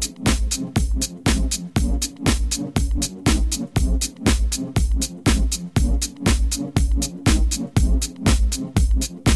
Thank you.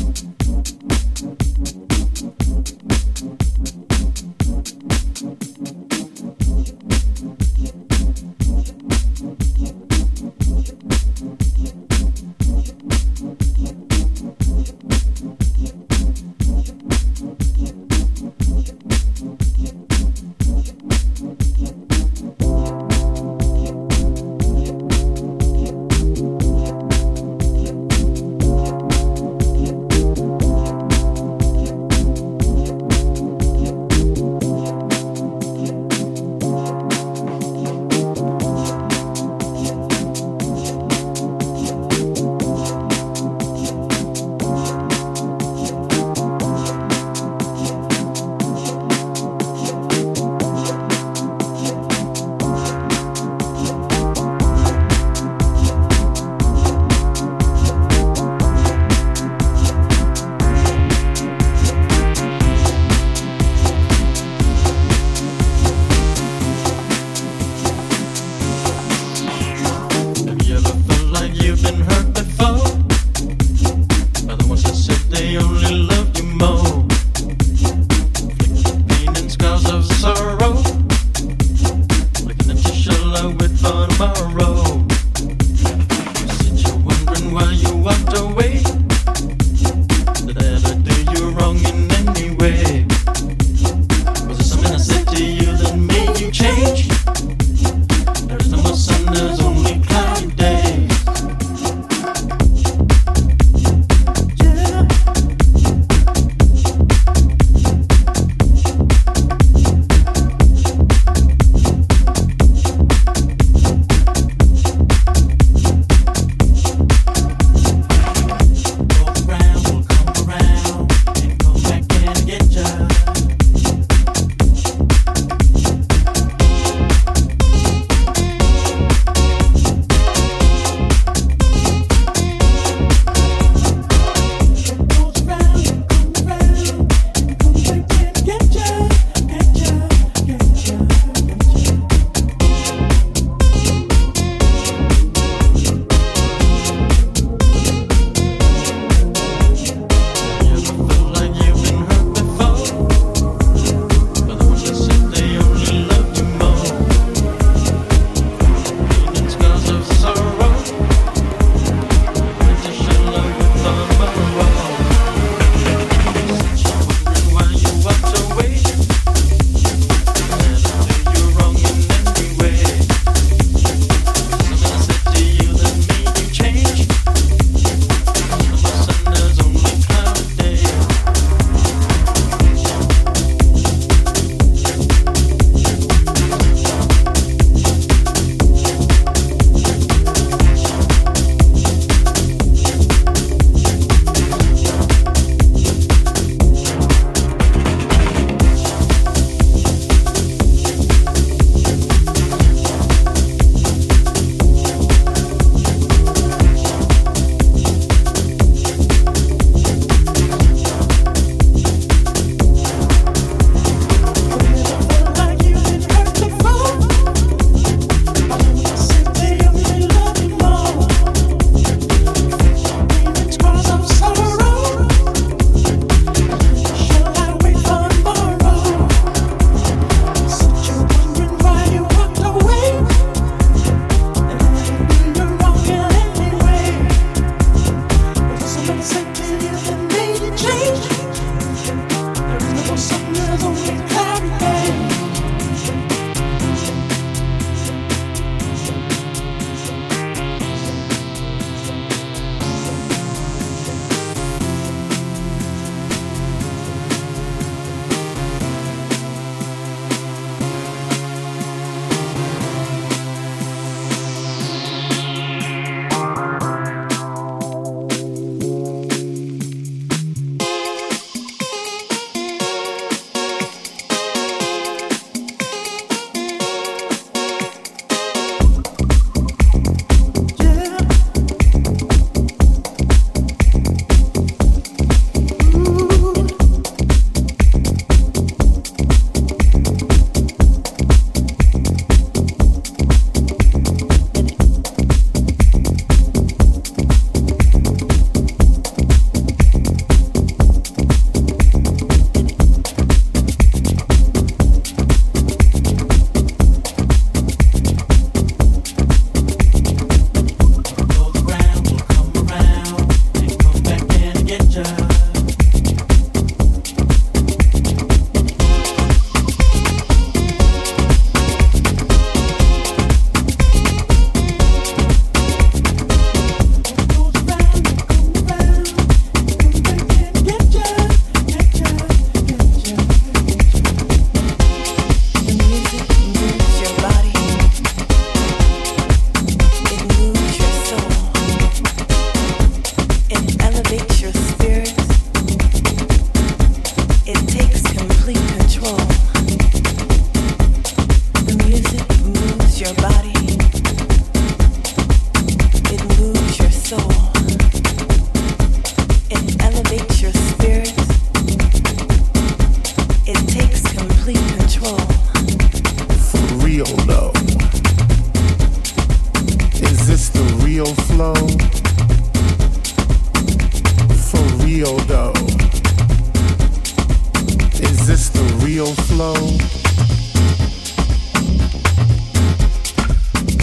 this the real flow?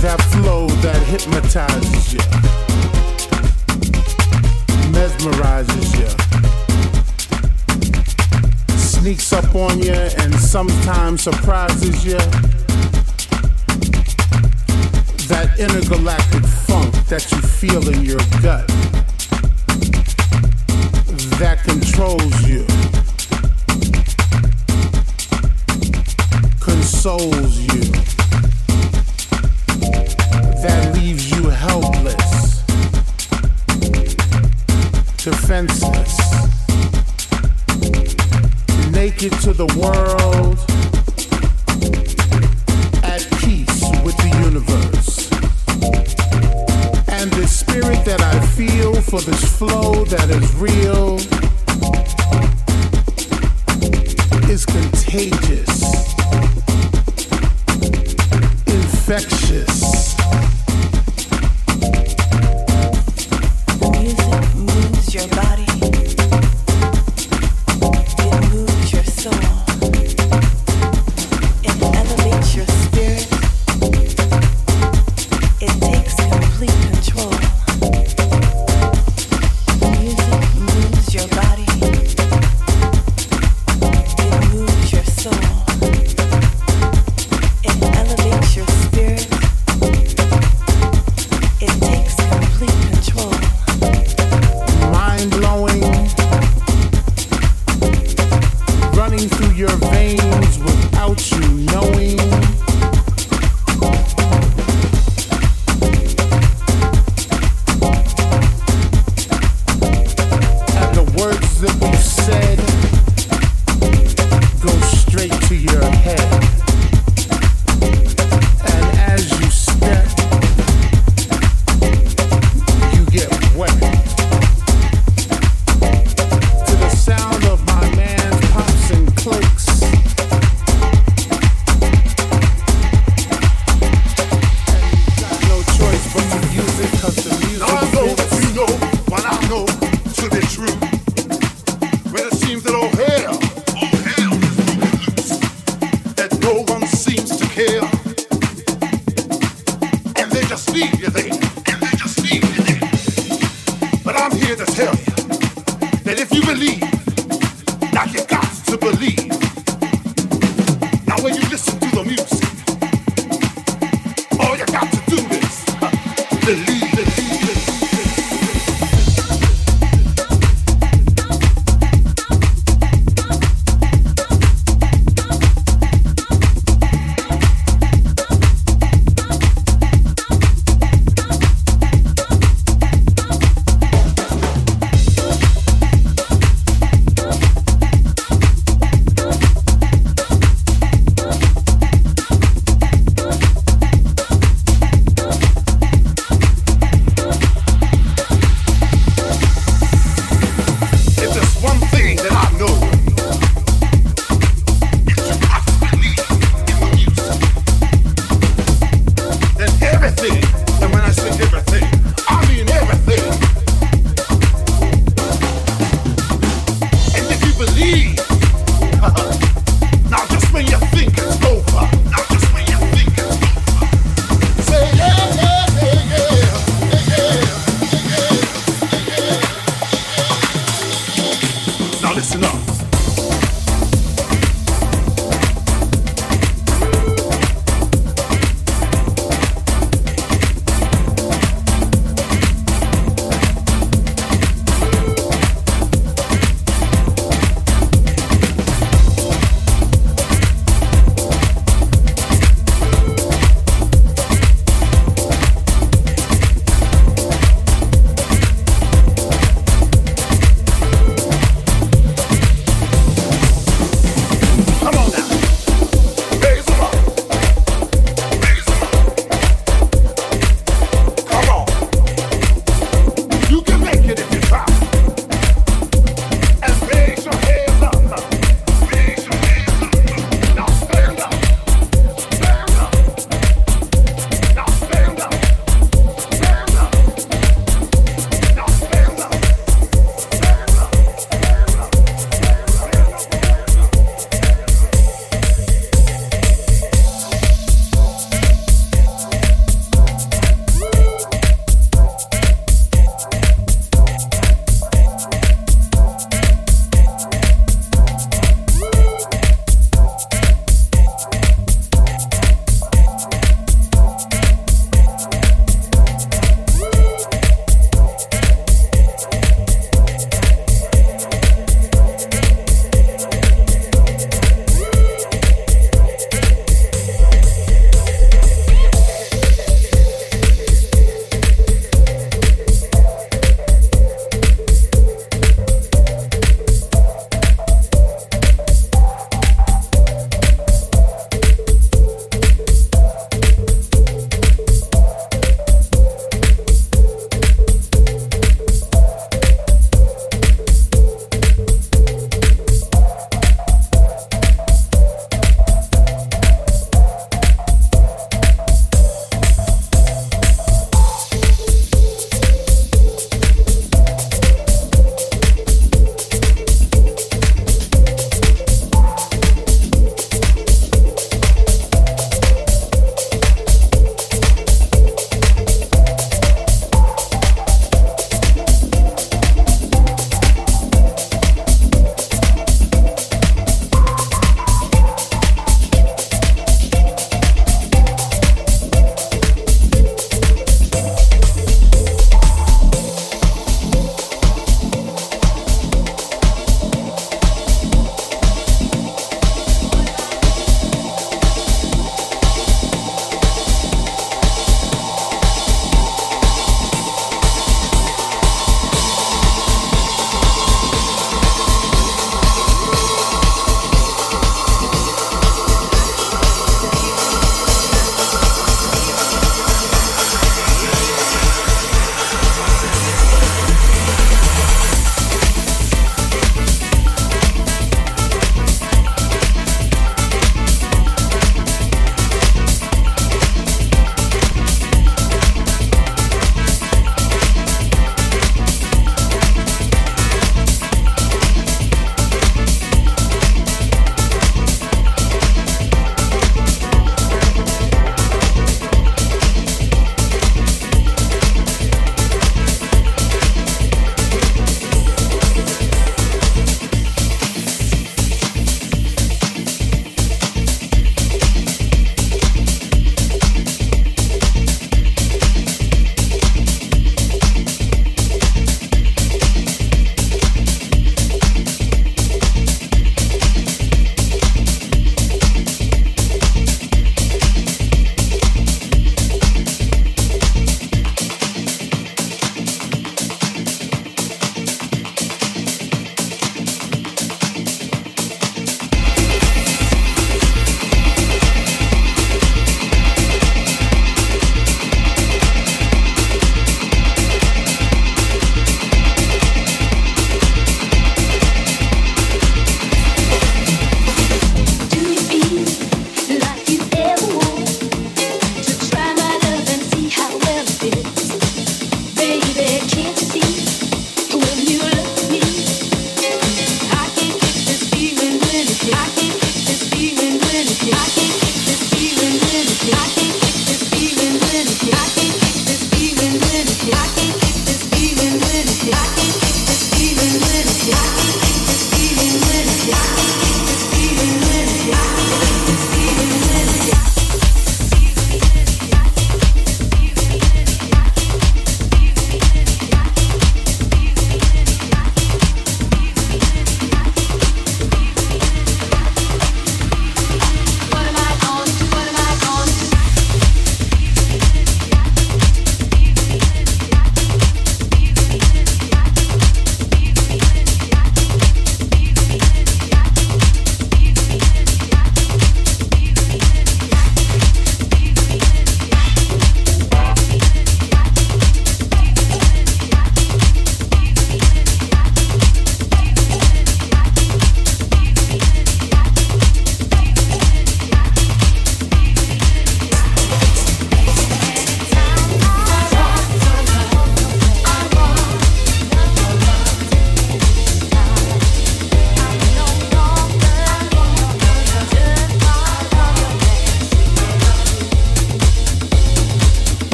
That flow that hypnotizes you, mesmerizes you, sneaks up on you, and sometimes surprises you. That intergalactic funk that you feel in your gut that controls you consoles you, that leaves you helpless, defenseless, naked to the world, at peace with the universe. And the spirit that I feel for this flow that is real is contagious.